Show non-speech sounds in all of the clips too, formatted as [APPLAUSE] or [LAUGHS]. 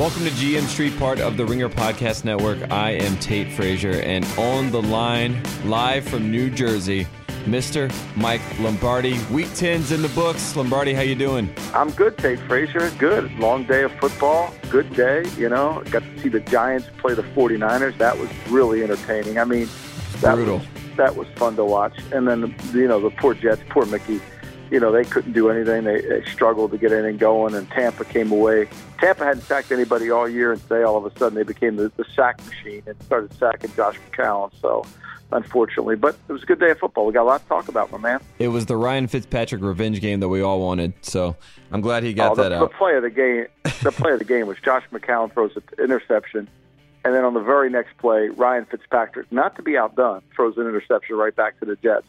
Welcome to GM Street, part of the Ringer Podcast Network. I am Tate Frazier, and on the line, live from New Jersey, Mr. Mike Lombardi. Week 10's in the books. Lombardi, how you doing? I'm good, Tate Frazier. Good. Long day of football. Good day, you know. Got to see the Giants play the 49ers. That was really entertaining. I mean, that Brutal. was that was fun to watch. And then, you know, the poor Jets, poor Mickey, you know, they couldn't do anything. They, they struggled to get anything going, and Tampa came away. Tampa hadn't sacked anybody all year, and today all of a sudden they became the, the sack machine and started sacking Josh McCown. So, unfortunately, but it was a good day of football. We got a lot to talk about, my man. It was the Ryan Fitzpatrick revenge game that we all wanted, so I'm glad he got oh, the, that out. The play of the game, the play of the game was Josh McCown throws an interception, and then on the very next play, Ryan Fitzpatrick, not to be outdone, throws an interception right back to the Jets.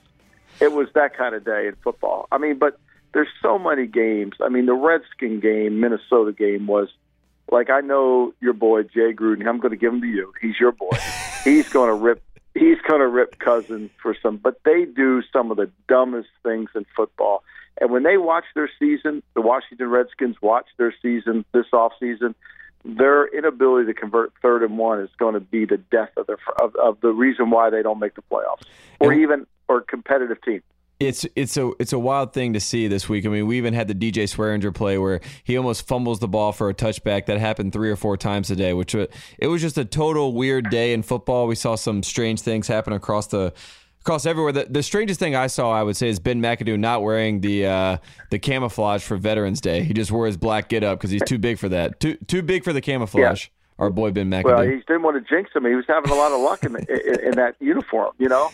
It was that kind of day in football. I mean, but there's so many games. I mean, the Redskin game, Minnesota game was like I know your boy Jay Gruden. I'm going to give him to you. He's your boy. [LAUGHS] He's going to rip. He's going to rip Cousins for some. But they do some of the dumbest things in football. And when they watch their season, the Washington Redskins watch their season this off season. Their inability to convert third and one is going to be the death of their of, of the reason why they don't make the playoffs, or And- even or competitive team. It's it's a it's a wild thing to see this week. I mean, we even had the DJ Swearinger play where he almost fumbles the ball for a touchback. That happened three or four times a day, which it was just a total weird day in football. We saw some strange things happen across the across everywhere. The, the strangest thing I saw, I would say, is Ben McAdoo not wearing the uh, the camouflage for Veterans Day. He just wore his black get up because he's too big for that. Too too big for the camouflage. Our boy Ben McAdoo. Well, he didn't want to jinx him. He was having a lot of luck in, the, in, in that uniform, you know.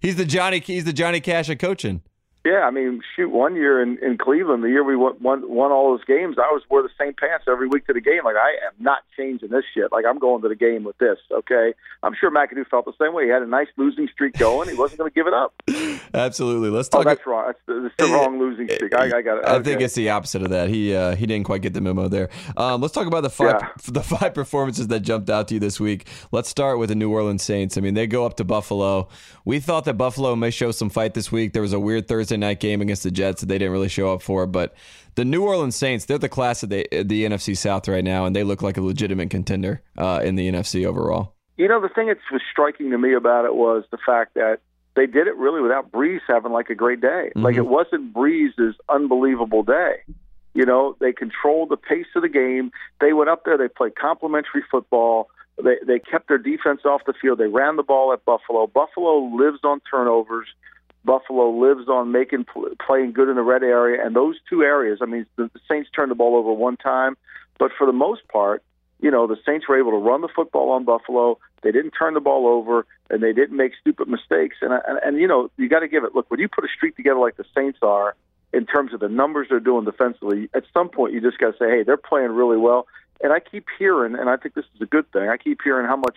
He's the Johnny. He's the Johnny Cash of coaching. Yeah, I mean, shoot, one year in, in Cleveland, the year we won, won won all those games, I was wore the same pants every week to the game. Like I am not changing this shit. Like I'm going to the game with this. Okay, I'm sure McAdoo felt the same way. He had a nice losing streak going. He wasn't going to give it up. [LAUGHS] Absolutely. Let's Oh, talk. that's wrong. That's the, that's the wrong losing streak. I, I got it. I think it's the opposite of that. He uh, he didn't quite get the memo there. Um, let's talk about the five Yeah. [LAUGHS] the five performances that jumped out to you this week. Let's start with the New Orleans Saints. I mean, they go up to Buffalo. We thought that Buffalo may show some fight this week. There was a weird Thursday night game against the Jets that they didn't really show up for, but the New Orleans Saints, they're the class of the the NFC South right now, and they look like a legitimate contender uh, in the NFC overall. You know, the thing that was striking to me about it was the fact that they did it really without Brees having like a great day. Like it wasn't Brees's unbelievable day. You know, they controlled the pace of the game. They went up there. They played complementary football. They they kept their defense off the field. They ran the ball at Buffalo. Buffalo lives on turnovers. Buffalo lives on making playing good in the red area, and those two areas. I mean, the, Saints turned the ball over one time, but for the most part, you know, the Saints were able to run the football on Buffalo. They didn't turn the ball over, and they didn't make stupid mistakes. And and, and you know, you got to give it. Look, when you put a streak together like the Saints are, in terms of the numbers they're doing defensively, at some point you just got to say, hey, they're playing really well. And I keep hearing, and I think this is a good thing. I keep hearing how much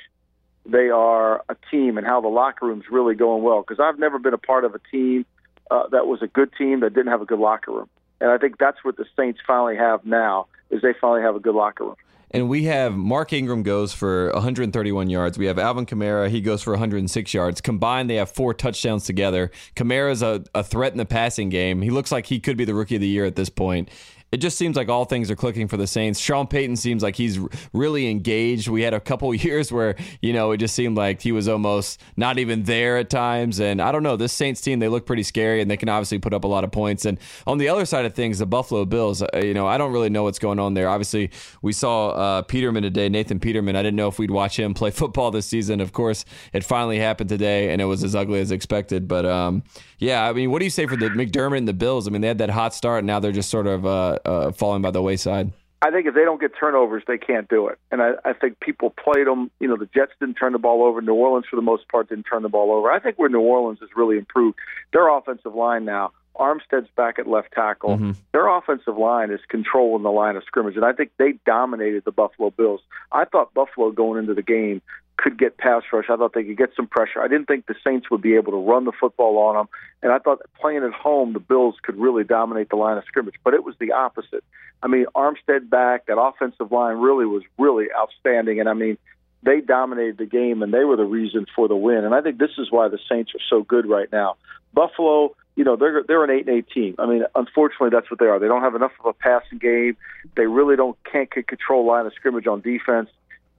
they are a team and how the locker room's really going well. Because I've never been a part of a team uh, that was a good team that didn't have a good locker room. And I think that's what the Saints finally have now is they finally have a good locker room. And we have Mark Ingram goes for 131 yards. We have Alvin Kamara. He goes for 106 yards. Combined, they have four touchdowns together. Kamara's a, a threat in the passing game. He looks like he could be the rookie of the year at this point. It just seems like all things are clicking for the Saints. Sean Payton seems like he's really engaged. We had a couple [LAUGHS] years where, you know, it just seemed like he was almost not even there at times. And I don't know, this Saints team, they look pretty scary and they can obviously put up a lot of points. And on the other side of things, the Buffalo Bills, uh, you know, I don't really know what's going on there. Obviously, we saw uh, Peterman today, Nathan Peterman. I didn't know if we'd watch him [LAUGHS] play football this season. Of course, it finally happened today and it was as ugly as expected. But um, yeah, I mean, what do you say for the McDermott and the Bills? I mean, they had that hot start and now they're just sort of uh, uh, falling by the wayside. I think if they don't get turnovers, they can't do it. And I, I think people played them. You know, the Jets didn't turn the ball over. New Orleans, for the most part, didn't turn the ball over. I think where New Orleans has really improved, their offensive line now. Armstead's back at left tackle. Their offensive line is controlling the line of scrimmage, and I think they dominated the Buffalo Bills. I thought Buffalo going into the game could get pass rush. I thought they could get some pressure. I didn't think the Saints would be able to run the football on them, and I thought playing at home, the Bills could really dominate the line of scrimmage. But it was the opposite. I mean, Armstead back, that offensive line really was really outstanding, and I mean, they dominated the game, and they were the reason for the win. And I think this is why the Saints are so good right now. Buffalo, you know they're they're an eight and eight team. I mean, unfortunately, that's what they are. They don't have enough of a passing game. They really don't can't control line of scrimmage on defense.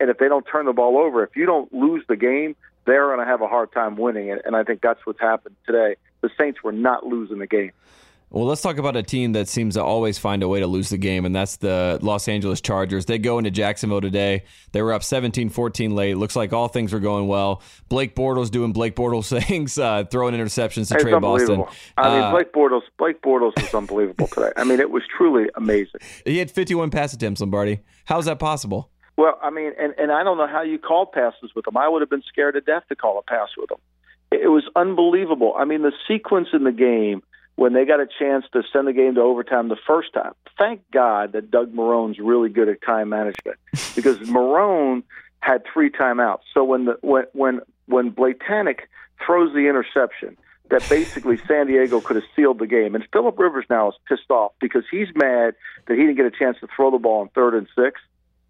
And if they don't turn the ball over, if you don't lose the game, they're going to have a hard time winning. And, and I think that's what's happened today. The Saints were not losing the game. Well, let's talk about a team that seems to always find a way to lose the game, and that's the Los Angeles Chargers. They go into Jacksonville today. They were up 17 14 late. Looks like all things were going well. Blake Bortles doing Blake Bortles [LAUGHS] things, uh, throwing interceptions to it's Tre Boston. I mean, uh, Blake Bortles, Blake Bortles was unbelievable today. I mean, it was truly amazing. [LAUGHS] He had 51 pass attempts, Lombardi. How is that possible? Well, I mean, and, and I don't know how you called passes with him. I would have been scared to death to call a pass with him. It was unbelievable. I mean, the sequence in the game – when they got a chance to send the game to overtime the first time. Thank God that Doug Marrone's really good at time management [LAUGHS] because Marrone had three timeouts. So when the when when when Blatanic throws the interception, that basically [LAUGHS] San Diego could have sealed the game. And Philip Rivers now is pissed off because he's mad that he didn't get a chance to throw the ball on third and six.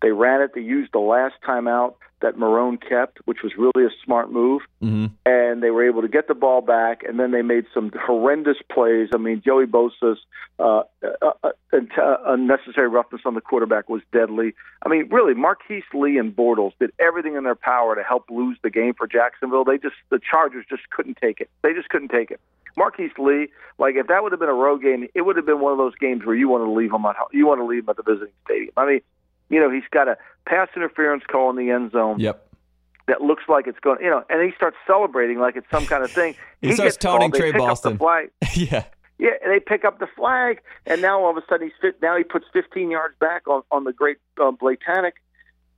They ran it. They used the last timeout that Marrone kept, which was really a smart move. Mm-hmm. And they were able to get the ball back, and then they made some horrendous plays. I mean, Joey Bosa's uh, uh, uh, uh, unnecessary roughness on the quarterback was deadly. I mean, really, Marquise Lee and Bortles did everything in their power to help lose the game for Jacksonville. They just the Chargers just couldn't take it. They just couldn't take it. Marquise Lee, like if that would have been a road game, it would have been one of those games where you want to leave him at you want to leave him at the visiting stadium. I mean, you know, he's got a pass interference call in the end zone. Yep. That looks like it's going, you know, and he starts celebrating like it's some kind of thing. [LAUGHS] he, he starts taunting Tre Boston. [LAUGHS] yeah. Yeah, and they pick up the flag, and now all of a sudden he's fit. Now he puts 15 yards back on on the great uh, Blatanic.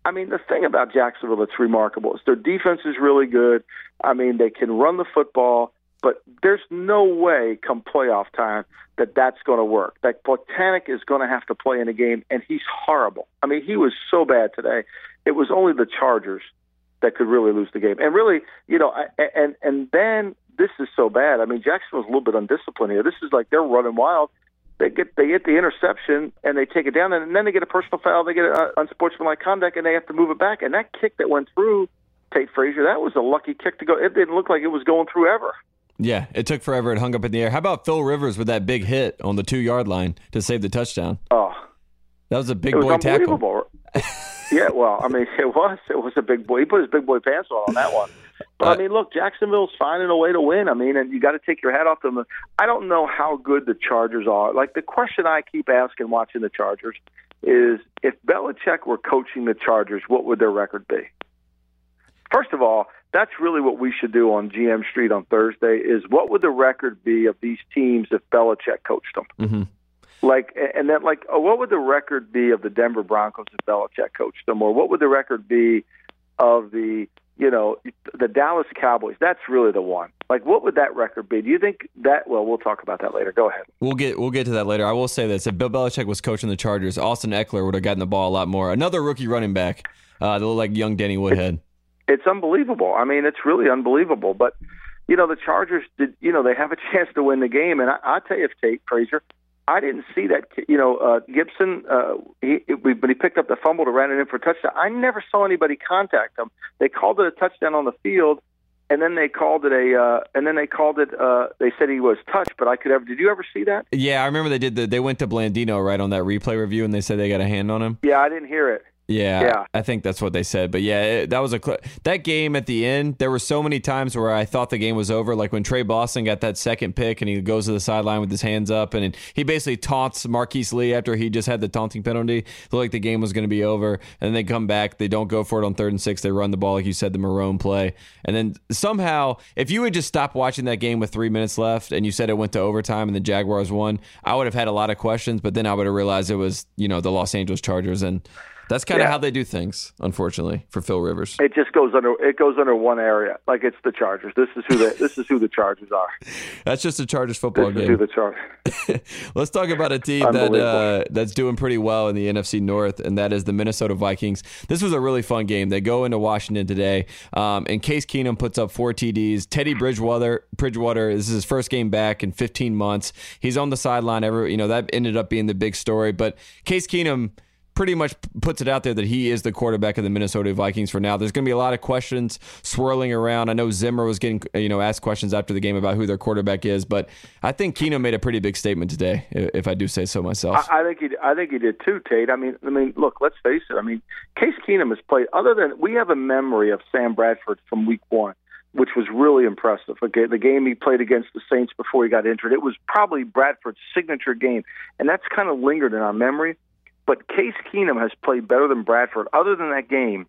I mean, the thing about Jacksonville that's remarkable is their defense is really good. I mean, they can run the football. But there's no way come playoff time that that's going to work. That Blatanic is going to have to play in a game, and he's horrible. I mean, he was so bad today. It was only the Chargers that could really lose the game. And really, you know, and and then this is so bad. I mean, Jackson was a little bit undisciplined here. This is like they're running wild. They get they get the interception and they take it down, and then they get a personal foul. They get an unsportsmanlike conduct, and they have to move it back. And that kick that went through Tate Frazier, that was a lucky kick to go. It didn't look like it was going through ever. Yeah, it took forever. It hung up in the air. How about Phil Rivers with that big hit on the two yard line to save the touchdown? Oh, that was a big was boy tackle. yeah, well, I mean, it was. It was a big boy. He put his big boy pants on on that one. But uh, I mean, look, Jacksonville's finding a way to win. I mean, and you got to take your hat off to them. I don't know how good the Chargers are. Like the question I keep asking watching the Chargers is, if Belichick were coaching the Chargers, what would their record be? First of all, that's really what we should do on GM Street on Thursday. Is what would the record be of these teams if Belichick coached them? Mm-hmm. Like, and then like, oh, what would the record be of the Denver Broncos if Belichick coached them, or what would the record be of the you know the Dallas Cowboys? That's really the one. Like, what would that record be? Do you think that? Well, we'll talk about that later. Go ahead. We'll get we'll get to that later. I will say this: if Bill Belichick was coaching the Chargers, Austin Ekeler would have gotten the ball a lot more. Another rookie running back, uh, they look like young Danny Woodhead it's unbelievable. I mean, it's really unbelievable. But you know, the Chargers did. You know, they have a [LAUGHS] chance to win the game, and I, I'll tell you, if Tate Frazier, I didn't see that. You know, uh, Gibson, uh, he, when he picked up the fumble to run it in for a touchdown, I never saw anybody contact him. They called it a touchdown on the field, and then they called it a, uh, and then they called it. Uh, they said he was touched, but I could ever. Did you ever see that? Yeah, I remember they did. The, they went to Blandino right on that replay review, and they said they got a hand on him. Yeah, I didn't hear it. Yeah, yeah, I think that's what they said. But yeah, it, that was a cl- that game at the end. There were so many times where I thought the game was over. Like when Tre Boston got that second pick and he goes to the sideline with his hands up and he basically taunts Marquise Lee after he just had the taunting penalty. Looked like the game was going to be over, and then they come back. They don't go for it on third and six. They run the ball like you said, the Marrone play, and then somehow, if you would just stop watching that game with three minutes left and you said it went to overtime and the Jaguars won, I would have had a lot of questions. But then I would have realized it was you know the Los Angeles Chargers and that's kind of yeah. how they do things, unfortunately, for Phil Rivers. It just goes under it goes under one area, like it's the Chargers. This is who the this is who the Chargers are. [LAUGHS] That's just a Chargers football this game. Is the Chargers. [LAUGHS] Let's talk about a team that uh, that's doing pretty well in the NFC North, and that is the Minnesota Vikings. This was a really fun game. They go into Washington today, um, and Case Keenum puts up four TDs. Teddy Bridgewater, Bridgewater, this is his first game back in 15 months. He's on the sideline. Ever, you know, that ended up being the big story. But Case Keenum pretty much puts it out there that he is the quarterback of the Minnesota Vikings for now. There's going to be a lot of questions swirling around. I know Zimmer was getting you know asked questions after the game about who their quarterback is, but I think Keenum made a pretty big statement today, if I do say so myself. I, I think he I think he did too, Tate. I mean, I mean, look, let's face it. I mean, Case Keenum has played. Other than we have a memory of Sam Bradford from Week One which was really impressive. Okay, the game he played against the Saints before he got injured, it was probably Bradford's signature game, and that's kind of lingered in our memory. But Case Keenum has played better than Bradford, other than that game,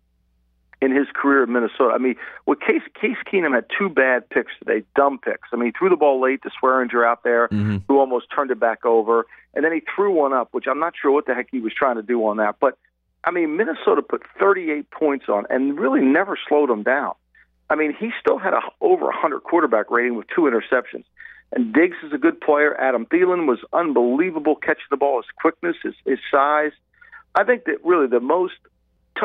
in his career in Minnesota. I mean, well, Case Case Keenum had two bad picks today, dumb picks. I mean, he threw the ball late to Swearinger out there, mm-hmm. who almost turned it back over, and then he threw one up, which I'm not sure what the heck he was trying to do on that. But I mean, Minnesota put 38 points on and really never slowed them down. I mean, he still had a over 100 quarterback rating with two interceptions. And Diggs is a good player. Adam Thielen was unbelievable catching the ball, his quickness, his, his size. I think that really the most,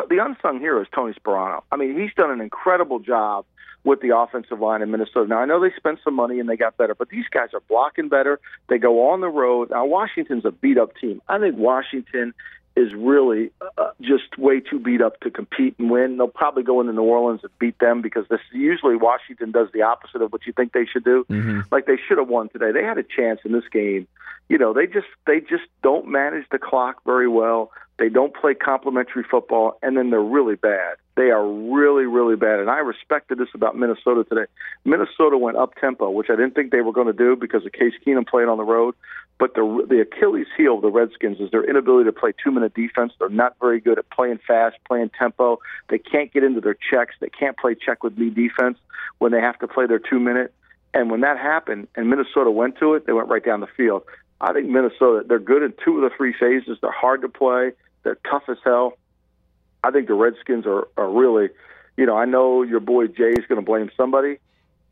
the unsung hero is Tony Sparano. I mean, he's done an incredible job with the offensive line in Minnesota. Now, I know they spent some money and they got better, but these guys are blocking better. They go on the road. Now, Washington's a beat up team. I think Washington is really uh, just way too beat up to compete and win. They'll probably go into New Orleans and beat them because this usually Washington does the opposite of what you think they should do. Mm-hmm. Like they should have won today. They had a chance in this game. You know, they just they just don't manage the clock very well. They don't play complementary football, and then they're really bad. They are really, really bad. And I respected this about Minnesota today. Minnesota went up tempo, which I didn't think they were going to do because of Case Keenum playing on the road. But the the Achilles heel of the Redskins is their inability to play two minute defense. They're not very good at playing fast, playing tempo. They can't get into their checks. They can't play check with me defense when they have to play their two minute. And when that happened, and Minnesota went to it, they went right down the field. I think Minnesota, they're good in two of the three phases. They're hard to play. They're tough as hell. I think the Redskins are, are really, you know, I know your boy Jay is going to blame somebody.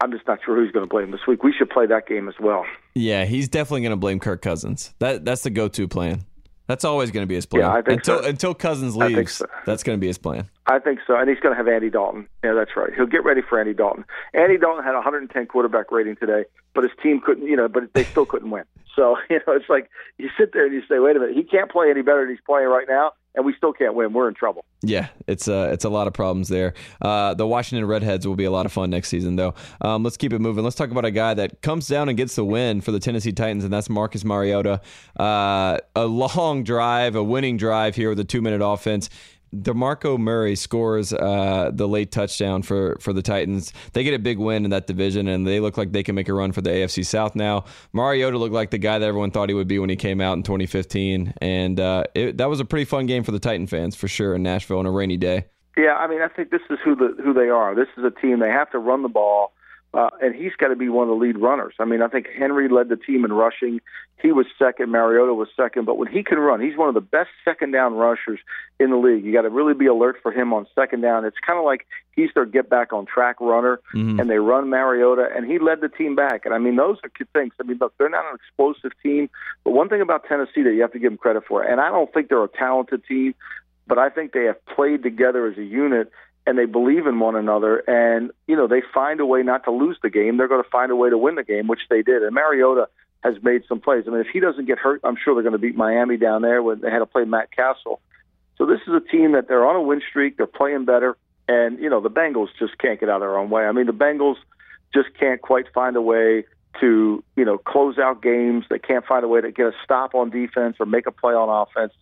I'm just not sure who's going to blame this week. We should play that game as well. Yeah, he's definitely going to blame Kirk Cousins. That that's the go-to plan. That's always going to be his plan. Yeah, I think until so. until Cousins leaves, so. that's going to be his plan. I think so, and he's going to have Andy Dalton. Yeah, that's right. He'll get ready for Andy Dalton. Andy Dalton had 110 quarterback rating today, but his team couldn't. You know, but they still couldn't win. So [LAUGHS] you know, it's like you sit there and you say, "Wait a minute, he can't play any better than he's playing right now." and we still can't win. We're in trouble. Yeah, it's uh, it's a lot of problems there. Uh, the Washington Redheads will be a lot of fun next season, though. Um, let's keep it moving. Let's talk about a guy that comes down and gets the win for the Tennessee Titans, and that's Marcus Mariota. Uh, a [LAUGHS] long drive, a winning drive here with a two minute offense. DeMarco Murray scores uh, the late touchdown for, for the Titans. They get a big win in that division, and they look like they can make a run for the AFC South now. Mariota looked like the guy that everyone thought he would be when he came out in 2015, and uh, it, that was a pretty fun game for the Titan fans for sure in Nashville on a rainy day. Yeah, I mean, I think this is who the who they are. This is a team they have to run the ball uh, and he's got to be one of the lead runners. I mean, I think Henry led the team in rushing. He was second. Mariota was second. But when he can run, he's one of the best second down rushers in the league. You got to really be alert for him on second down. It's kind of like he's their get back on track runner, mm-hmm. and they run Mariota, and he led the team back. And I mean, those are good things. I mean, look, they're not an explosive team, but one thing about Tennessee that you have to give them credit for, and I don't think they're a talented team, but I think they have played together as a unit and they believe in one another and you know they find a way not to lose the game. They're going to find a way to win the game which they did. And mariota has made some plays. I mean if he doesn't get hurt i'm sure they're going to beat miami down there when they had to play Matt Cassel. So this is a team that they're on a win streak. They're playing better. And you know the bengals just can't get out of their own way. I mean the bengals just can't quite find a way to you know close out games. They can't find a way to get a stop on defense or make a play on offense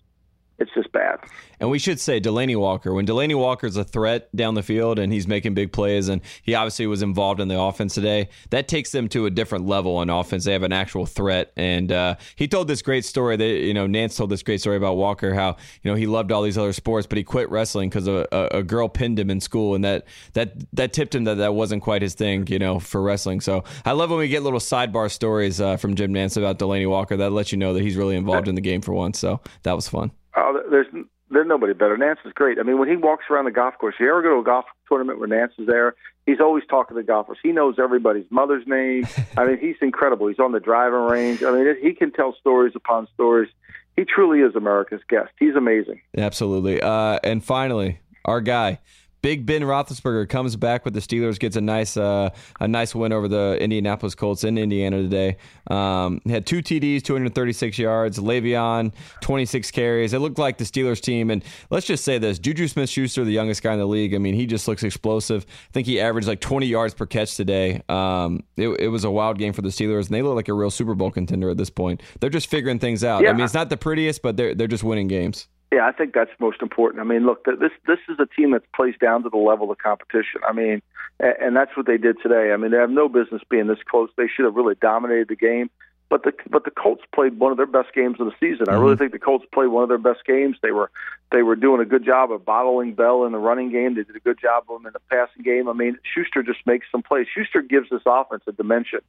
it's just bad. And we should say Delanie Walker. When Delanie Walker is a threat down the field and he's making big plays, and he obviously was involved in the offense today, that takes them to a different level on offense. They have an actual threat. And uh, he told this great story that you know Nantz told this great story about Walker, how you know he loved all these other sports, but he quit wrestling because a, a, a, girl pinned him in school, and that that that tipped him that that wasn't quite his thing, you know, for wrestling. So I love when we get little sidebar stories uh, from Jim Nantz about Delanie Walker that lets you know that he's really involved in the game for once. So that was fun. Oh, there's there's nobody better. Nantz is great. I mean, when he walks around the golf course, you ever go to a golf tournament where Nantz is there? He's always talking to the golfers. He knows everybody's mother's name. [LAUGHS] I mean, he's incredible. He's on the driving range. I mean, he can tell stories upon stories. He truly is America's guest. He's amazing. Absolutely. Uh, and finally, our guy, Big Ben Roethlisberger comes back with the Steelers, gets a nice uh, a nice win over the Indianapolis Colts in Indiana today. Um, had two TDs, 236 yards. Le'Veon, 26 carries. It looked like the Steelers team. And let's just say this: Juju Smith-Schuster, the youngest guy in the league. I mean, he just looks explosive. I think he averaged like 20 yards per catch today. Um, it, it, was a wild game for the Steelers, and they look like a real Super Bowl contender at this point. They're just figuring things out. Yeah. I mean, it's not the prettiest, but they're they're just winning games. Yeah, I think that's most important. I mean, look, this this is a team that plays down to the level of competition. I mean, and that's what they did today. I mean, they have no business being this close. They should have really dominated the game. But the but the Colts played one of their best games of the season. I really mm-hmm. think the Colts played one of their best games. They were they were doing a good job of bottling Bell in the running game. They did a good job of him in the passing game. I mean, Schuster just makes some plays. Schuster gives this offense a dimension,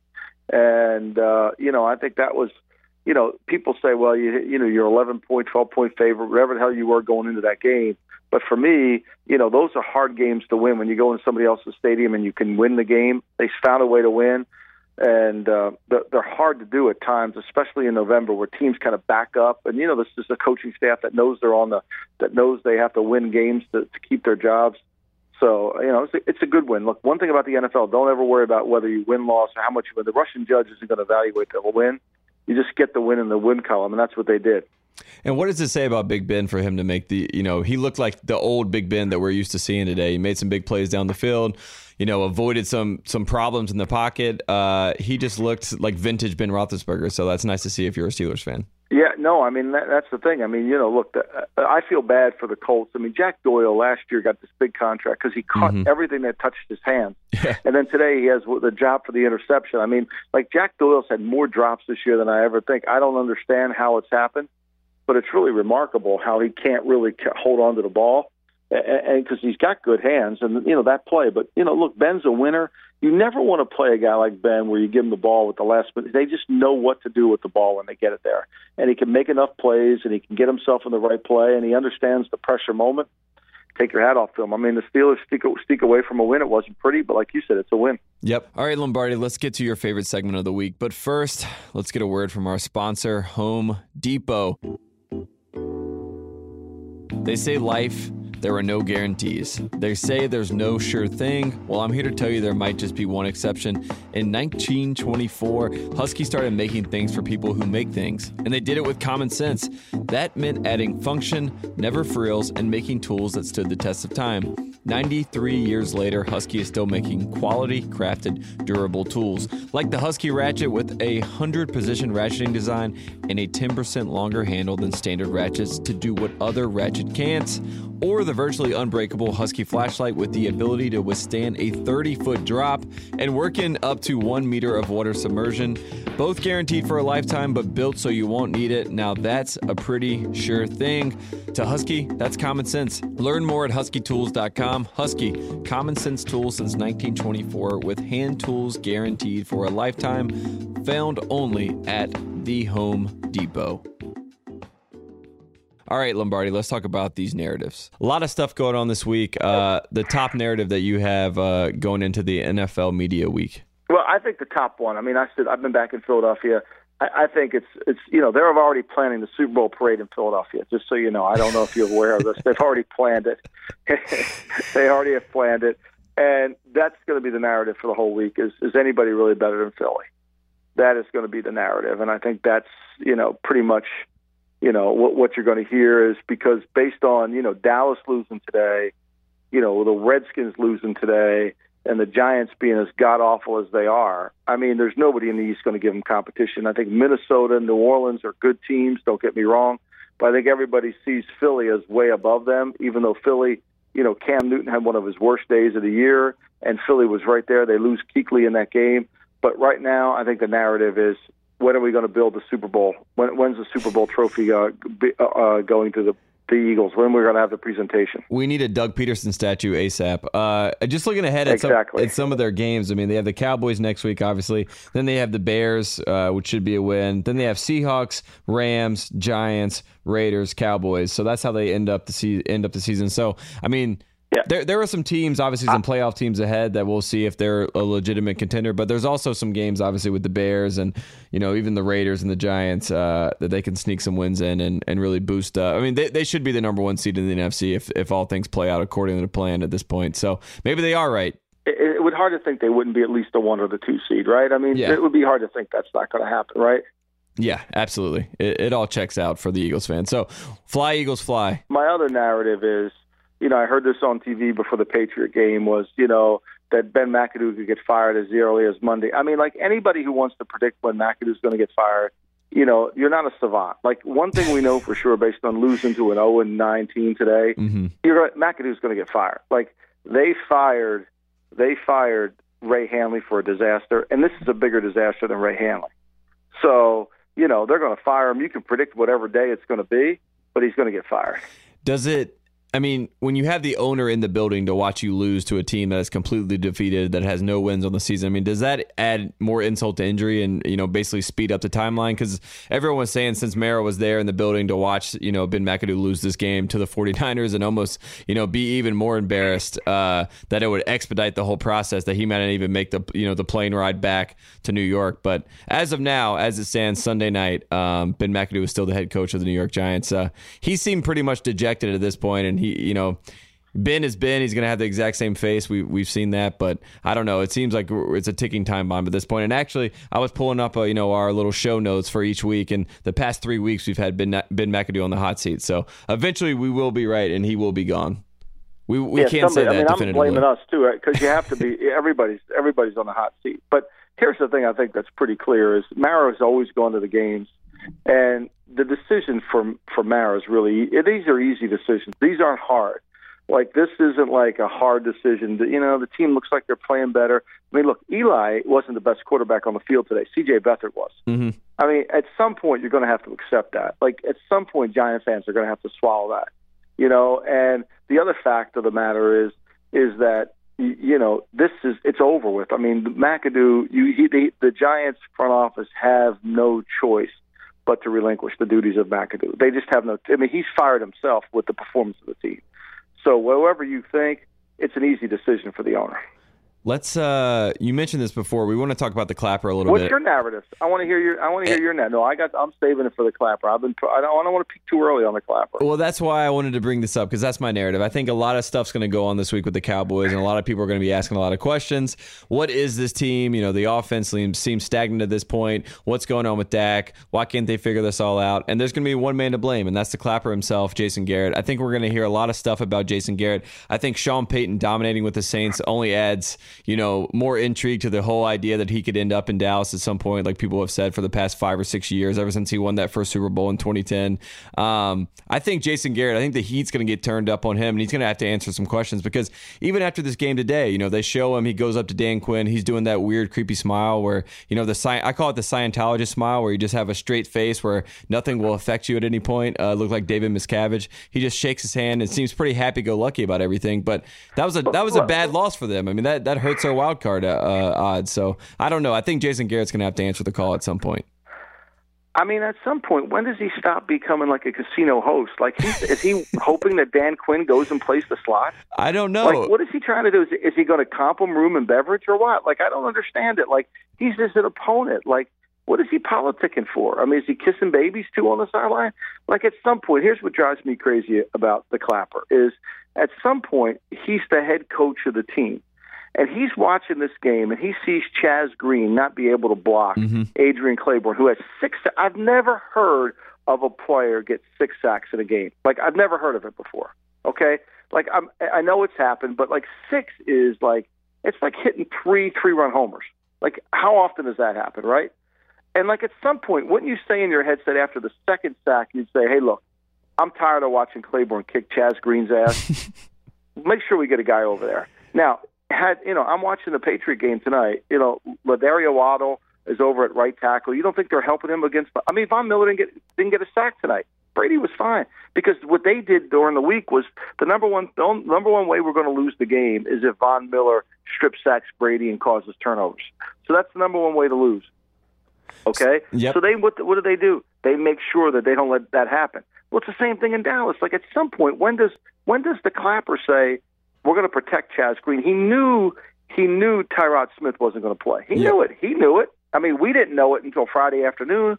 and uh, you know I think that was you know, people say, well, you you know, you're 11 point, 12 point favorite, whatever the hell you were going into that game. But for me, you know, those are hard games to win when you go into somebody else's stadium and you can win the game. They found a way to win, and uh, they're hard to do at times, especially in November where teams kind of back up. And you know, this is a coaching staff that knows they're on the that knows they have to win games to, to keep their jobs. So you know, it's a, it's a good win. Look, one thing about the NFL: don't ever worry about whether you win, loss, or how much you win. The Russian judge isn't going to evaluate the win you just get the win in the win column, and that's what they did. And what does it say about Big Ben for him to make the, you know, he looked like the old Big Ben that we're used to seeing today. He made some big plays down the field, you know, avoided some some problems in the pocket. Uh, he just looked like vintage Ben Roethlisberger. So that's nice to see if you're a Steelers fan. Yeah, no, I mean that, that's the thing. I mean, you know, look, the, uh, I feel bad for the Colts. I mean, Jack Doyle last year got this big contract because he caught mm-hmm. everything that touched his hand, yeah. and then today he has the job for the interception. I mean, like Jack Doyle's had more drops this year than I ever think. I don't understand how it's happened, but it's really remarkable how he can't really hold on to the ball, and because he's got good hands, and you know that play. But you know, look, Ben's a winner you never want to play a guy like Ben where you give him the ball with the last minute. They just know what to do with the ball when they get it there. And he can make enough plays and he can get himself in the right play and he understands the pressure moment. Take your hat off to him. I mean, the Steelers sneak, sneak away from a win. It wasn't pretty, but like you said, it's a win. Yep. All right, Lombardi, let's get to your favorite segment of the week. But first, let's get a word from our sponsor, Home Depot. They say life there are no guarantees. They say there's no sure thing. Well, I'm here to tell you there might just be one exception. In 1924, Husky started making things for people who make things, and they did it with common sense. That meant adding function, never frills, and making tools that stood the test of time. 93 years later, Husky is still making quality, crafted, durable tools, like the Husky Ratchet with a 100 position ratcheting design and a 10% longer handle than standard ratchets to do what other ratchet can't, or the virtually unbreakable Husky flashlight with the ability to withstand a 30 foot drop and work in up to 1 meter of water submersion. Both guaranteed for a lifetime, but built so you won't need it. Now, that's a pretty sure thing. To Husky, that's common sense. Learn more at huskytools.com. Husky, common sense tools since 1924 with hand tools guaranteed for a lifetime, found only at the Home Depot. All right, Lombardi, let's talk about these narratives. A lot of stuff going on this week. Uh, the top narrative that you have uh, going into the NFL Media Week. Well, I think the top one. I mean, I said I've been back in Philadelphia I, I think it's it's you know they're already planning the Super Bowl parade in Philadelphia. Just so you know, I don't know if you're aware of this. [LAUGHS] They've already planned it. [LAUGHS] they already have planned it, and that's going to be the narrative for the whole week. Is is anybody really better than Philly? That is going to be the narrative, and I think that's you know pretty much you know what what you're going to hear is because based on you know Dallas losing today, you know the Redskins losing today and the Giants being as god awful as they are, I mean, there's nobody in the East going to give them competition. I think Minnesota, and New Orleans are good teams. Don't get me wrong, but I think everybody sees Philly as way above them. Even though Philly, you know, Cam Newton had one of his worst days of the year, and Philly was right there. They lose Kuechly in that game, but right now, I think the narrative is when are we going to build the Super Bowl? When, when's the Super Bowl trophy uh, be, uh, uh going to the the Eagles when we're going to have the presentation. We need a Doug Pederson statue ASAP. Uh, just looking ahead at, exactly. some, at some of their games, I mean, they have the Cowboys next week, obviously. Then they have the Bears, uh, which should be a win. Then they have Seahawks, Rams, Giants, Raiders, Cowboys. So that's how they end up the se- end up the season. So I mean, Yeah. There, there are some teams, obviously, some playoff teams ahead that we'll see if they're a legitimate contender. But there's also some games, obviously, with the Bears and you know even the Raiders and the Giants uh, that they can sneak some wins in and, and really boost. Uh, I mean, they, they should be the number one seed in the NFC if if all things play out according to the plan at this point. So maybe they are right. It, it would hard to think they wouldn't be at least the one or the two seed, right? I mean, yeah. it would be hard to think that's not going to happen, right? Yeah, absolutely. It, it all checks out for the Eagles fan. So, fly Eagles fly. My other narrative is you know, I heard this on TV before the Patriot game was, you know, that Ben McAdoo could get fired as early as Monday. I mean, like anybody who wants to predict when McAdoo's going to get fired, you know, you're not a savant. Like one thing we know for sure, based on losing to an 0 and 19 today, mm-hmm. you're McAdoo's going to get fired. Like they fired, they fired Ray Handley for a disaster, and this is a bigger disaster than Ray Handley. So you know they're going to fire him. You can predict whatever day it's going to be, but he's going to get fired. Does it I mean, when you have the owner in the building to watch you lose to a team that is completely defeated, that has no wins on the season, I mean, does that add more insult to injury and, you know, basically speed up the timeline? Because everyone was saying since Mara was there in the building to watch, you know, Ben McAdoo lose this game to the 49ers and almost, you know, be even more embarrassed uh, that it would expedite the whole process, that he might not even make the, you know, the plane ride back to New York. But as of now, as it stands Sunday night, um, Ben McAdoo is still the head coach of the New York Giants. Uh, he seemed pretty much dejected at this point, and he, you know, Ben is Ben. He's going to have the exact same face. We we've seen that, but I don't know. It seems like it's a ticking time bomb at this point. And actually, I was pulling up, uh, you know, our little show notes for each week, and the past three weeks we've had Ben Ben McAdoo on the hot seat. So eventually, we will be right, and he will be gone. We we yeah, can't somebody, say that. I mean, I'm blaming us too, because you have to be. [LAUGHS] everybody's everybody's on the hot seat. But here's the thing: I think that's pretty clear. Is Mara has always gone to the games, and the decision for for Mara is really these are easy decisions. These aren't hard like this isn't like a hard decision. You know, the team looks like they're playing better. I mean, look, Eli wasn't the best quarterback on the field today. C.J. Beathard was. Mm-hmm. I mean, at some point you're going to have to accept that. Like at some point, Giant fans are going to have to swallow that. You know, and the other fact of the matter is is that you know this is it's over with. I mean, McAdoo, you he, the, the Giants front office have no choice but to relinquish the duties of McAdoo. They just have no. I mean, he's fired himself with the performance of the team. So, whatever you think, it's an easy decision for the owner. Let's. uh You mentioned this before. We want to talk about the clapper a little What's bit. What's your narrative? I want to hear your. I want to hear your narrative. No, I got. I'm saving it for the clapper. I've been. I don't. I don't want to peak too early on the clapper. Well, that's why I wanted to bring this up because that's my narrative. I think a lot of stuff's going to go on this week with the Cowboys, and a lot of people are going to be asking a lot of questions. What is this team? You know, the offense seems, seems stagnant at this point. What's going on with Dak? Why can't they figure this all out? And there's going to be one man to blame, and that's the clapper himself, Jason Garrett. I think we're going to hear a lot of stuff about Jason Garrett. I think Sean Payton dominating with the Saints only adds, you know, more intrigued to the whole idea that he could end up in Dallas at some point, like people have said for the past five or six years, ever since he won that first Super Bowl in 2010. Um, I think Jason Garrett, I think the heat's going to get turned up on him, and he's going to have to answer some questions because even after this game today, you know, they show him, he goes up to Dan Quinn, he's doing that weird, creepy smile where, you know, the I call it the Scientologist smile, where you just have a straight face where nothing will affect you at any point. Uh, look like David Miscavige. He just shakes his hand and seems pretty happy go lucky about everything. But that was a that was a bad loss for them. I mean, that that hurts their wild card uh, uh, odds. So I don't know. I think Jason Garrett's going to have to answer the call at some point. I mean, at some point, when does he stop becoming like a casino host? Like, is he [LAUGHS] hoping that Dan Quinn goes and plays the slot? I don't know. Like, what is he trying to do? Is, is he going to comp him room and beverage or what? Like, I don't understand it. Like, he's just an opponent. Like, what is he politicking for? I mean, is he kissing babies too on the sideline? Like, at some point, here's what drives me crazy about the Clapper is at some point he's the head coach of the team and he's watching this game and he sees Chaz Green not be able to block mm-hmm. Adrian Clayborn, who has six. I've never heard of a player get six sacks in a game. Like I've never heard of it before. Okay, like I'm, I know it's happened, but like six is like it's like hitting three three run homers. Like how often does that happen, right? And like at some point, wouldn't you say in your headset after the second sack, you'd say, "Hey, look, I'm tired of watching Clayborn kick Chaz Green's ass. [LAUGHS] Make sure we get a guy over there." Now, had you know, I'm watching the Patriot game tonight. You know, LaAdrian Waddle is over at right tackle. You don't think they're helping him against? I mean, Von Miller didn't get didn't get a sack tonight. Brady was fine because what they did during the week was the number one the number one way we're going to lose the game is if Von Miller strip sacks Brady and causes turnovers. So that's the number one way to lose. Okay. Yep. So they what what do they do? They make sure that they don't let that happen. Well, it's the same thing in Dallas. Like at some point, when does when does the clapper say, we're going to protect Chaz Green. He knew he knew Tyron Smith wasn't going to play. He knew it. He knew it. I mean, we didn't know it until Friday afternoon,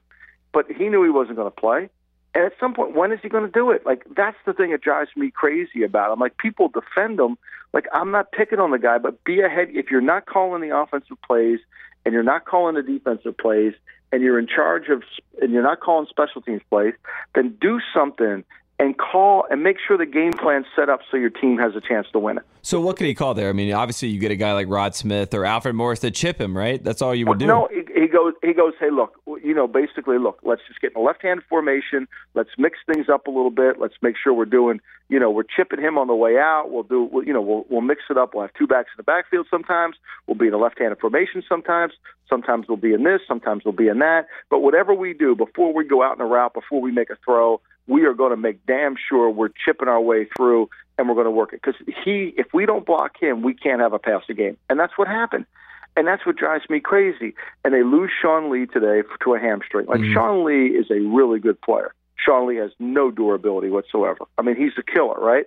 but he knew he wasn't going to play. And at some point, when is he going to do it? Like that's the thing that drives me crazy about him. Like people defend him. Like I'm not picking on the guy, but be ahead. If you're not calling the offensive plays and you're not calling the defensive plays and you're in charge of and you're not calling special teams plays, then do something and call and make sure the game plan's set up so your team has a chance to win it. So what could he call there? I mean, obviously you get a guy like Rod Smith or Alfred Morris to chip him, right? That's all you would do. No, he, goes. He goes. Hey, look. You know, basically, look. Let's just get in a left-hand formation. Let's mix things up a little bit. Let's make sure we're doing. You know, we're chipping him on the way out. We'll do. We'll, you know, we'll we'll mix it up. We'll have two backs in the backfield. Sometimes we'll be in a left-handed formation. Sometimes. Sometimes we'll be in this. Sometimes we'll be in that. But whatever we do, before we go out in a route, before we make a throw, we are going to make damn sure we're chipping our way through and we're going to work it. Because he, if we don't block him, we can't have a passing game, and that's what happened. And that's what drives me crazy. And they lose Sean Lee today to a hamstring. Like mm-hmm. Sean Lee is a really good player. Sean Lee has no durability whatsoever. I mean, he's a killer, right?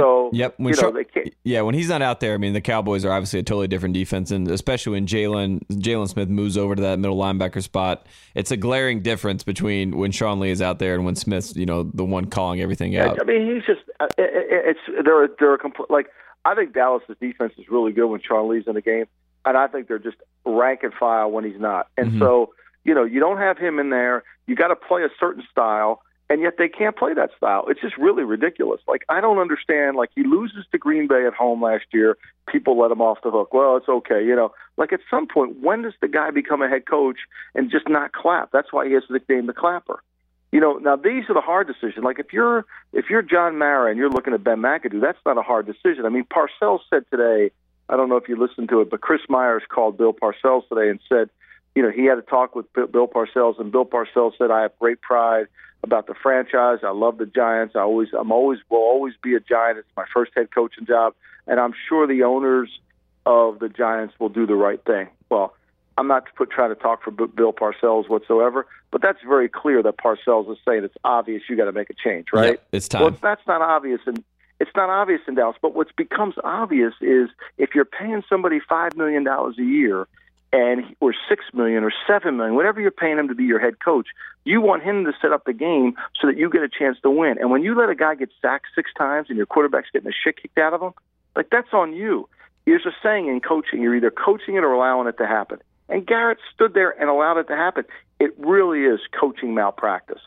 So yep, when you know, yeah, when he's not out there, I mean, the Cowboys are obviously a totally different defense, and especially when Jaylon Jaylon Smith moves over to that middle linebacker spot, it's a glaring difference between when Sean Lee is out there and when Smith's, you know, the one calling everything out. I mean, he's just uh, it's they're they're a complete like I think Dallas's defense is really good when Sean Lee's in the game, and I think they're just rank and file when he's not, and mm-hmm. so you know you don't have him in there. You got to play a certain style and yet they can't play that style. It's just really ridiculous. Like I don't understand. Like he loses to Green Bay at home last year. People let him off the hook. Well, it's okay, you know. Like at some point, when does the guy become a head coach and just not clap? That's why he has the nickname the Clapper. You know, now these are the hard decisions. Like if you're if you're John Mara and you're looking at Ben McAdoo, that's not a hard decision. I mean, Parcells said today. I don't know if you listened to it, but Chris Myers called Bill Parcells today and said, you know, he had a talk with Bill Parcells, and Bill Parcells said, "I have great pride about the franchise. I love the Giants. I always, I'm always, will always be a Giant. It's my first head coaching job, and I'm sure the owners of the Giants will do the right thing. Well, I'm not to put, trying to talk for Bill Parcells whatsoever, but that's very clear that Parcells is saying it's obvious you got to make a change, right? Yep, it's time. Well, that's not obvious, and it's not obvious in Dallas. But what becomes obvious is if you're paying somebody five million dollars a year and or six million or seven million, whatever you're paying him to be your head coach, you want him to set up the game so that you get a chance to win. And when you let a guy get sacked six times and your quarterback's getting the shit kicked out of him, like that's on you. There's a saying in coaching: you're either coaching it or allowing it to happen. And Garrett stood there and allowed it to happen. It really is coaching malpractice.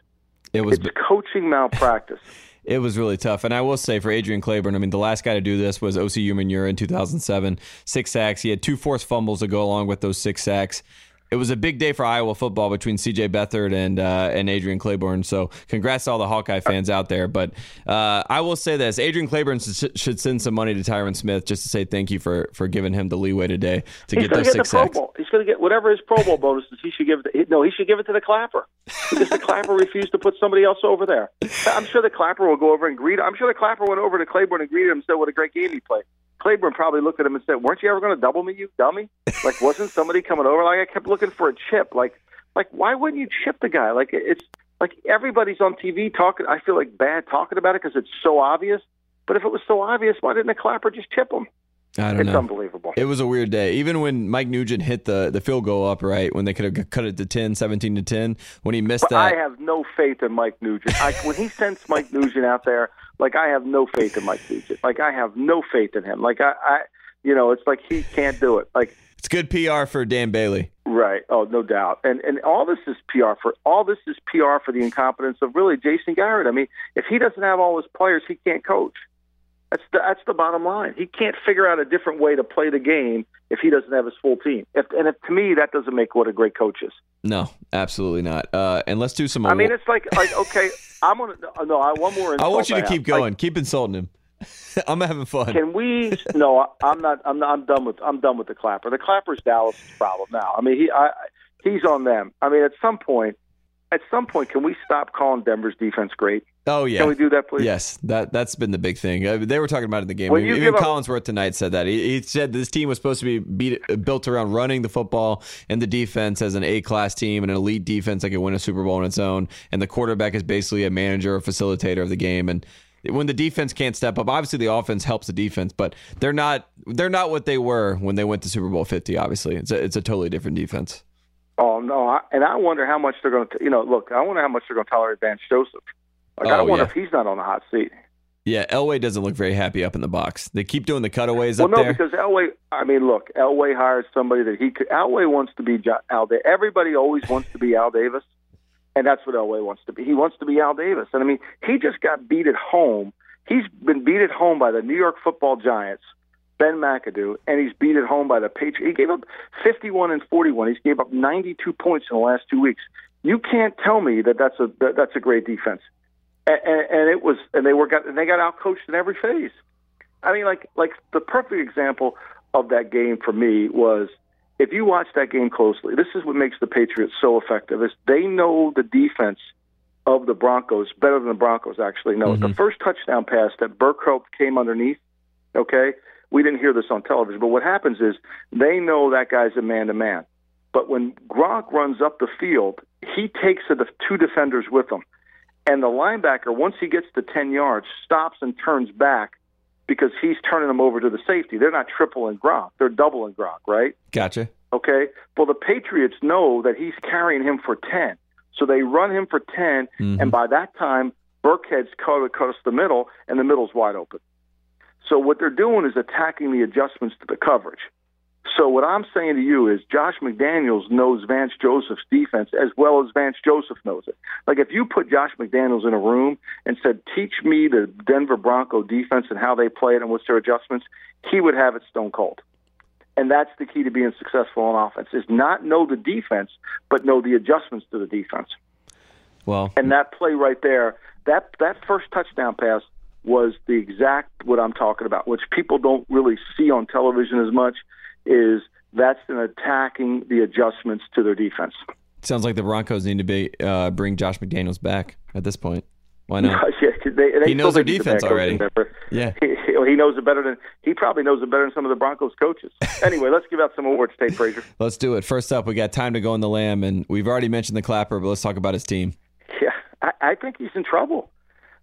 It was it's coaching malpractice. [LAUGHS] it was really tough. And I will say for Adrian Clayborn, I mean, the last guy to do this was Osi Umenyiora in 2007. Six sacks. He had two forced fumbles to go along with those six sacks it was a big day for Iowa football between CJ Beathard and uh, and Adrian Clayborn. So congrats to all the Hawkeye fans out there. But uh, I will say this: Adrian Clayborn should send some money to Tyron Smith just to say thank you for for giving him the leeway today to He's get those get six sacks. He's going to get whatever his Pro Bowl bonus is. He should give it. To, no, he should give it to the Clapper because the Clapper refused to put somebody else over there. I'm sure the Clapper will go over and greet. I'm sure the Clapper went over to Clayborn and greeted him and said, "What a great game he played." Clayborn probably looked at him and said, "Weren't you ever going to double me, you dummy? Like, wasn't somebody coming over? Like, I kept looking for a chip. Like, like why wouldn't you chip the guy? Like, it's like everybody's on TV talking. I feel like bad talking about it because it's so obvious. But if it was so obvious, why didn't the clapper just chip him? I don't it's know. unbelievable. It was a weird day. Even when Mike Nugent hit the, the field goal upright, when they could have cut it to 10, 17 to 10, when he missed but that. I have no faith in Mike Nugent. I, when he sends Mike Nugent out there, like I have no faith in Mike Nugent. Like I have no faith in him. Like I, I you know, it's like he can't do it. Like it's good PR for Dan Bailey. Right. Oh, no doubt. And and all this is PR for all this is PR for the incompetence of really Jason Garrett. I mean, if he doesn't have all his players, he can't coach. That's the that's the bottom line. He can't figure out a different way to play the game if he doesn't have his full team. If, and if, to me, that doesn't make what a great coach is. No, absolutely not. Uh, and let's do some. I mean, it's like like okay, [LAUGHS] I'm gonna no. I one more. I want you to keep going. Like, keep insulting him. [LAUGHS] I'm having fun. Can we? No, I'm not. I'm not. I'm done with. I'm done with the clapper. The clapper's Dallas' problem now. I mean, he. I, he's on them. I mean, at some point, at some point, can we stop calling Denver's defense great? Oh yeah, can we do that, please? Yes, that that's been the big thing. Uh, they were talking about it in the game. When Even Collinsworth tonight said that he, he, said this team was supposed to be beat, built around running the football and the defense as an A class team and an elite defense that could win a Super Bowl on its own, and the quarterback is basically a manager or facilitator of the game. And when the defense can't step up. Obviously, the offense helps the defense, but they're not they're not what they were when they went to Super Bowl Fifty. Obviously, it's a it's a totally different defense. Oh no, I, and I wonder how much they're going to. You know, look, I wonder how much they're going to tolerate Vance Joseph. Like, I Oh, wonder yeah. if he's not on the hot seat. Yeah, Elway doesn't look very happy up in the box. They keep doing the cutaways Well, up no, there. because Elway. I mean, look, Elway hired somebody that he could. Elway wants to be Al. Da- Everybody always [LAUGHS] wants to be Al Davis, and that's what Elway wants to be. He wants to be Al Davis, and I mean, he just got beat at home. He's been beat at home by the New York Football Giants, Ben McAdoo, and he's beat at home by the Patriots. He gave up 51 and 41. He's gave up 92 points in the last two weeks. You can't tell me that that's a that, that's a great defense. And, and, and it was, and they were got, and they got outcoached in every phase. I mean, like like the perfect example of that game for me was if you watch that game closely. This is what makes the Patriots so effective: is they know the defense of the Broncos better than the Broncos actually know. it. The mm-hmm. first touchdown pass that Burkhead came underneath. Okay, we didn't hear this on television, but what happens is they know that guy's a man to man. But when Gronk runs up the field, he takes the two defenders with him. And the linebacker, once he gets to 10 yards, stops and turns back because he's turning them over to the safety. They're not tripling Gronk, they're doubling Gronk, right? Gotcha. Okay. Well, the Patriots know that he's carrying him for 10. So they run him for 10, and mm-hmm. by that time, Burkhead's cut across the middle, and the middle's wide open. So what they're doing is attacking the adjustments to the coverage. So what I'm saying to you is Josh McDaniels knows Vance Joseph's defense as well as Vance Joseph knows it. Like if you put Josh McDaniels in a room and said, "Teach me the Denver Bronco defense and how they play it and what's their adjustments," he would have it stone cold. And that's the key to being successful on offense: is not know the defense, but know the adjustments to the defense. Well, And that play right there, that that first touchdown pass was the exact what I'm talking about, which people don't really see on television as much. Is that's an attacking the adjustments to their defense. sounds like the Broncos need to be uh, bring Josh McDaniels back at this point. Why [LAUGHS] not? Yeah, they, they He knows their think he's a defense already. Yeah. He, [LAUGHS] he- he knows it better than he probably knows it better than some of the Broncos coaches. [LAUGHS] Anyway, let's give out some awards, Tate Frazier. Let's do it. First up, we got time to go in the Lamb, and we've already mentioned the Clapper, but let's talk about his team. Yeah, I, I think he's in trouble.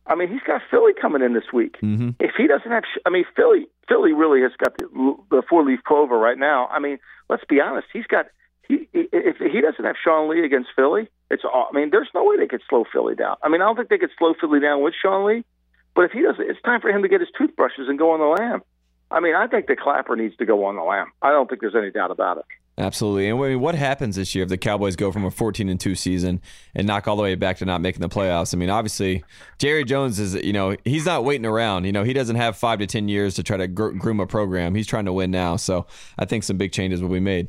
I mean, he's got Philly coming in this week. Mm-hmm. If he doesn't have, I mean, Philly, Philly really has got the, the four leaf clover right now. I mean, let's be honest. He's got he if he doesn't have Sean Lee against Philly, it's all. I mean, there's no way they could slow Philly down. I mean, I don't think they could slow Philly down with Sean Lee. But if he doesn't, it's time for him to get his toothbrushes and go on the lam. I mean, I think the Clapper needs to go on the lam. I don't think there's any doubt about it. Absolutely. And I mean, what happens this year if the Cowboys go from a 14 and 2 season and knock all the way back to not making the playoffs? I mean, obviously, Jerry Jones is, you know, he's not waiting around. You know, he doesn't have five to 10 years to try to groom a program. He's trying to win now. So I think some big changes will be made.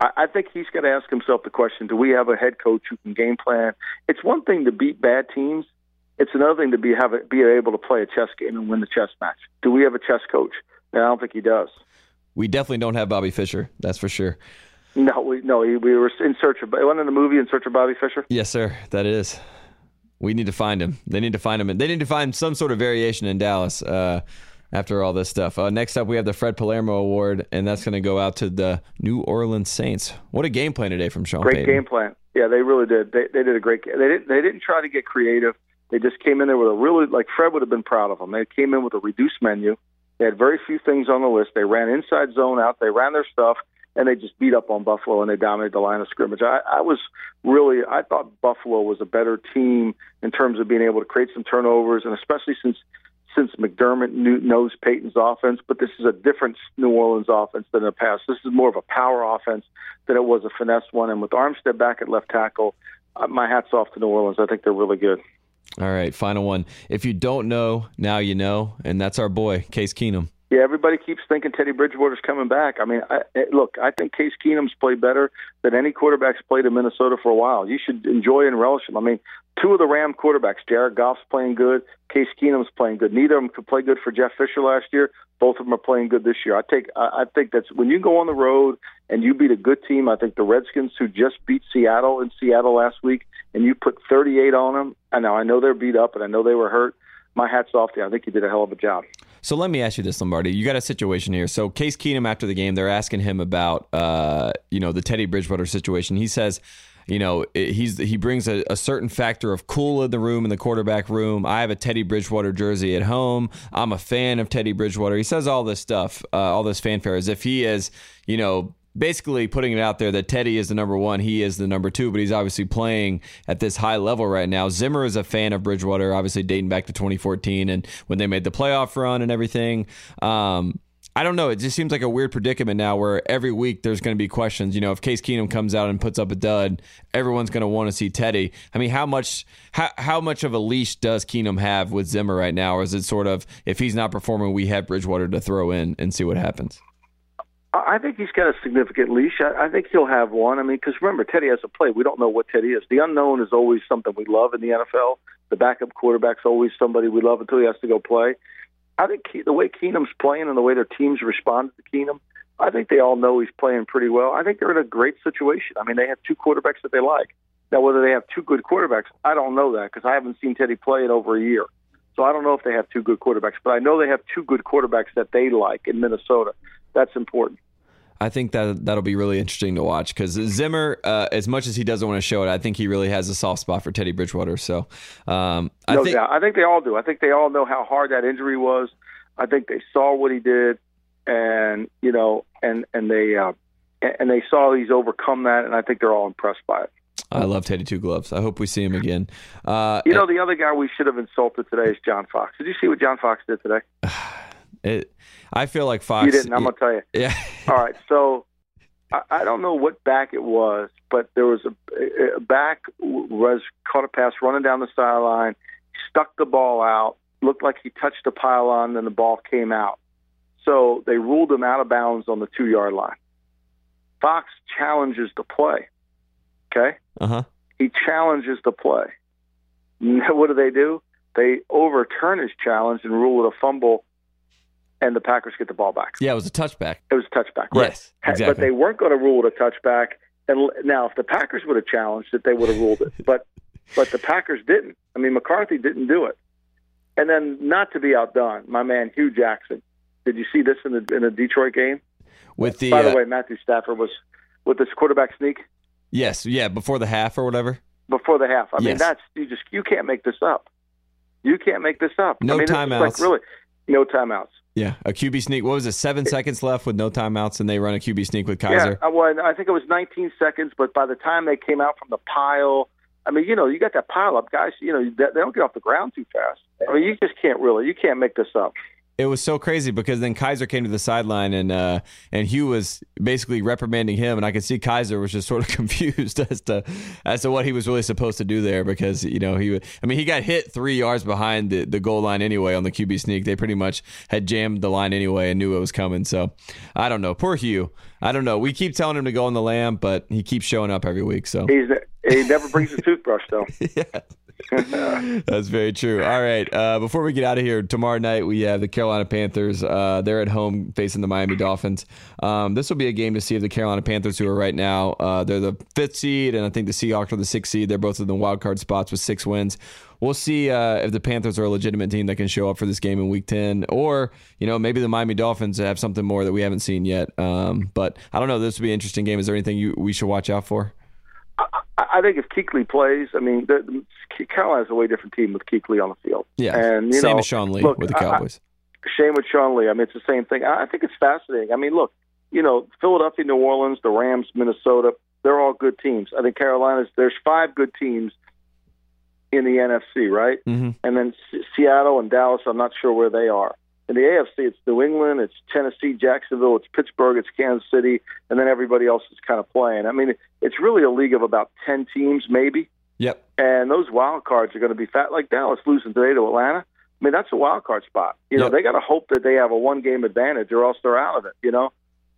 I, think he's got to ask himself the question: Do we have a head coach who can game plan? It's one thing to beat bad teams. It's another thing to be have a, be able to play a chess game and win the chess match. Do we have a chess coach? And I don't think he does. We definitely don't have Bobby Fischer. That's for sure. No, we no. We, we were in search of. Wasn't in the movie in search of Bobby Fischer? Yes, sir. That is. We need to find him. They need to find him. They need to find some sort of variation in Dallas uh, after all this stuff. Uh, next up, we have the Fred Palermo Award, and that's going to go out to the New Orleans Saints. What a game plan today from Sean Great Payton. game plan. Yeah, they really did. They they did a great. They didn't they didn't try to get creative. They just came in there with a really like Fred would have been proud of them. They came in with a reduced menu. They had very few things on the list. They ran inside zone out. They ran their stuff, and they just beat up on Buffalo and they dominated the line of scrimmage. I, I was really I thought Buffalo was a better team in terms of being able to create some turnovers, and especially since since McDermott knew, knows Payton's offense. But this is a different New Orleans offense than in the past. This is more of a power offense than it was a finesse one. And with Armstead back at left tackle, uh, my hats off to New Orleans. I think they're really good. All right, final one. If you don't know, now you know, and that's our boy, Case Keenum. Yeah, everybody keeps thinking Teddy Bridgewater's coming back. I mean, I, look, I think Case Keenum's played better than any quarterbacks played in Minnesota for a while. You should enjoy and relish him. I mean, two of the Ram quarterbacks, Jared Goff's playing good, Case Keenum's playing good. Neither of them could play good for Jeff Fisher last year. Both of them are playing good this year. I take, I, I think that's when you go on the road and you beat a good team. I think the Redskins, who just beat Seattle in Seattle last week, and you put 38 on them. And now I know they're beat up, and I know they were hurt. My hats off to you. I think you did a hell of a job. So let me ask you this, Lombardi. You got a situation here. So Case Keenum, after the game, they're asking him about, uh, you know, the Teddy Bridgewater situation. He says, you know, he's he brings a, a, certain factor of cool in the room in the quarterback room. I have a Teddy Bridgewater jersey at home. I'm a fan of Teddy Bridgewater. He says all this stuff, uh, all this fanfare, as if he is, you know, basically putting it out there that Teddy is the number one, he is the number two, but he's obviously playing at this high level right now. Zimmer is a fan of Bridgewater, obviously dating back to 2014 and when they made the playoff run and everything. Um, I don't know. It just seems like a weird predicament now where every week there's going to be questions. You know, if Case Keenum comes out and puts up a dud, everyone's going to want to see Teddy. I mean, how much how, how much of a leash does Keenum have with Zimmer right now? Or is it sort of if he's not performing, we have Bridgewater to throw in and see what happens? I think he's got a significant leash. I, I think he'll have one. I mean, because remember, Teddy has to play. We don't know what Teddy is. The unknown is always something we love in the NFL. The backup quarterback's always somebody we love until he has to go play. I think the way Keenum's playing and the way their teams responded to Keenum, I think they all know he's playing pretty well. I think they're in a great situation. I mean, they have two quarterbacks that they like. Now, whether they have two good quarterbacks, I don't know that because I haven't seen Teddy play in over a year. So I don't know if they have two good quarterbacks, but I know they have two good quarterbacks that they like in Minnesota. That's important. I think that that'll be really interesting to watch because Zimmer, uh, as much as he doesn't want to show it, I think he really has a soft spot for Teddy Bridgewater. So, um, I no think doubt. I think they all do. I think they all know how hard that injury was. I think they saw what he did, and you know, and and they uh, and they saw he's overcome that, and I think they're all impressed by it. I love Teddy Two Gloves. I hope we see him again. Uh, you know, the other guy we should have insulted today is John Fox. Did you see what John Fox did today? [SIGHS] [SIGHS] It, I feel like Fox. You didn't. I'm gonna tell you. Yeah. [LAUGHS] All right. So I, I don't know what back it was, but there was a, a back was caught a pass running down the sideline, stuck the ball out, looked like he touched the pylon, then the ball came out. So they ruled him out of bounds on the two yard line. Fox challenges the play. Okay. Uh huh. He challenges the play. [LAUGHS] What do they do? They overturn his challenge and rule it a fumble and the Packers get the ball back. Yeah, it was a touchback. It was a touchback, right? Yes, exactly. But they weren't going to rule it a touchback. And now, if the Packers would have challenged it, they would have ruled it. But but the Packers didn't. I mean, McCarthy didn't do it. And then, not to be outdone, my man Hue Jackson. Did you see this in the in the Detroit game? With the by the uh, way, Matthew Stafford was with this quarterback sneak. Yes, yeah, before the half or whatever. Before the half. I Yes. mean, that's you just you can't make this up. You can't make this up. No I mean, timeouts. Like really, no timeouts. Yeah, a QB sneak. What was it? Seven seconds left with no timeouts, and they run a QB sneak with Kizer. Yeah, well, I think it was 19 seconds, but by the time they came out from the pile, I mean, you know, you got that pile up, guys. You know, they don't get off the ground too fast. I mean, you just can't really, you can't make this up. It was so crazy because then Kizer came to the sideline and uh, and Hue was basically reprimanding him, and I could see Kizer was just sort of [LAUGHS] confused as to as to what he was really supposed to do there because you know he, I mean, he got hit three yards behind the, the goal line anyway on the QB sneak. They pretty much had jammed the line anyway and knew it was coming. So I don't know, poor Hue. I don't know. We keep telling him to go on the lam, but he keeps showing up every week. So He's he never brings a toothbrush though. [LAUGHS] yeah. [LAUGHS] That's very true. All right. Uh, before we get out of here, tomorrow night we have the Carolina Panthers. Uh, they're at home facing the Miami Dolphins. Um, this will be a game to see if the Carolina Panthers, who are right now, uh, they're the fifth seed, and I think the Seahawks are the sixth seed. They're both in the wild card spots with six wins. We'll see uh, if the Panthers are a legitimate team that can show up for this game in Week Ten, or you know maybe the Miami Dolphins have something more that we haven't seen yet. Um, but I don't know. This will be an interesting game. Is there anything you, we should watch out for? I, I think if Kuechly plays, I mean, the, Carolina's a way different team with Kuechly on the field. Yeah, and you same know, as Sean Lee look, with the I- I- Cowboys. Same with Sean Lee. I mean, it's the same thing. I think it's fascinating. I mean, look, you know, Philadelphia, New Orleans, the Rams, Minnesota, they're all good teams. I think Carolina's, there's five good teams in the NFC, right? hmm And then S- Seattle and Dallas, I'm not sure where they are. In the AFC, it's New England, it's Tennessee, Jacksonville, it's Pittsburgh, it's Kansas City, and then everybody else is kind of playing. I mean, it's really a league of about 10 teams, maybe. Yep. And those wild cards are going to be fat. Like Dallas losing today to Atlanta. I mean, that's a wild card spot. You know, Yep. they got to hope that they have a one game advantage or else they're out of it, you know?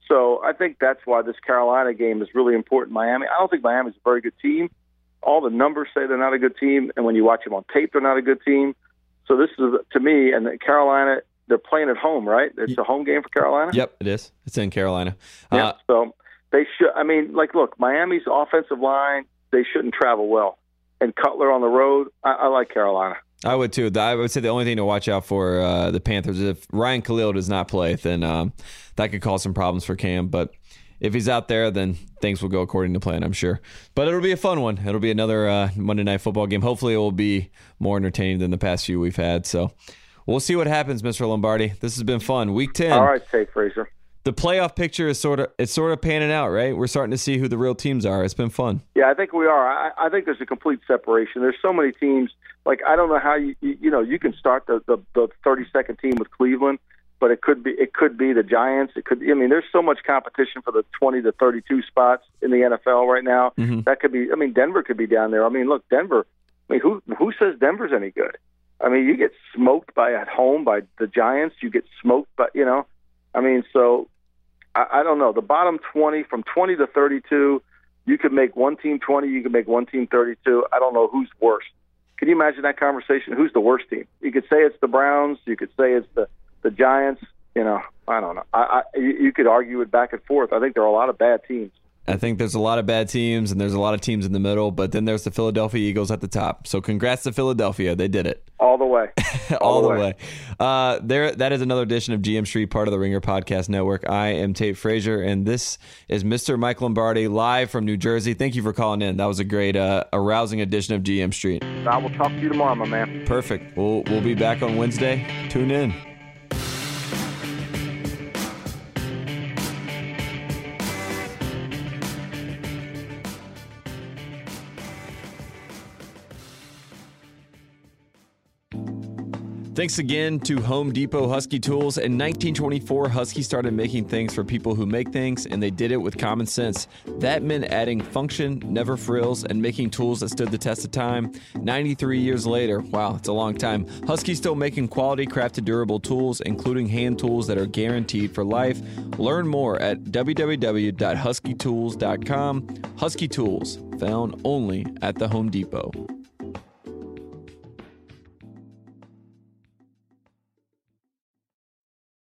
So I think that's why this Carolina game is really important. Miami, I don't think Miami's a very good team. All the numbers say they're not a good team, and when you watch them on tape, they're not a good team. So this is to me, and Carolina, they're playing at home, right? It's a home game for Carolina. Yep, it is. It's in Carolina. Yeah. Uh, so they should. I mean, like, look, Miami's offensive line, they shouldn't travel well. And Cutler on the road, I, I like Carolina. I would too. I would say the only thing to watch out for uh, the Panthers is if Ryan Kalil does not play, then um, that could cause some problems for Cam. But if he's out there, then things will go according to plan, I'm sure. But it'll be a fun one. It'll be another uh, Monday Night Football game. Hopefully, it will be more entertaining than the past few we've had. So we'll see what happens, Mr. Lombardi. This has been fun. Week 10. All right, Tate Frazier. The playoff picture is sort of it's sort of panning out, right? We're starting to see who the real teams are. It's been fun. Yeah, I think we are. I, I think there's a complete separation. There's so many teams. Like I don't know how you you, you know you can start the, the the 32nd team with Cleveland but it could be it could be the Giants. It could. I mean, there's so much competition for the 20 to 32 spots in the NFL right now. Mm-hmm. That could be. I mean, Denver could be down there. I mean, look, Denver. I mean, who who says Denver's any good? I mean, you get smoked by at home by the Giants. You get smoked by you know. I mean, so I, I don't know. The bottom 20 from 20 to 32, you could make one team 20. You could make one team 32. I don't know who's worse. Can you imagine that conversation? Who's the worst team? You could say it's the Browns. You could say it's the the Giants, you know, I don't know. I, I you could argue it back and forth. I think there are a lot of bad teams. I think there's a lot of bad teams and there's a lot of teams in the middle, but then there's the Philadelphia Eagles at the top. So congrats to Philadelphia. They did it. All the way. [LAUGHS] All, All the way. way. Uh, there that is another edition of GM Street, part of the Ringer Podcast Network. I am Tate Frazier, and this is Mr. Mike Lombardi live from New Jersey. Thank you for calling in. That was a great uh, arousing edition of GM Street. I will talk to you tomorrow, my man. Perfect. We'll we'll be back on Wednesday. Tune in. Thanks again to Home Depot Husky Tools. In 1924, Husky started making things for people who make things, and they did it with common sense. That meant adding function, never frills, and making tools that stood the test of time. 93 years later, wow, it's a long time, Husky's still making quality, crafted, durable tools, including hand tools that are guaranteed for life. Learn more at www.huskytools.com. Husky Tools, found only at the Home Depot.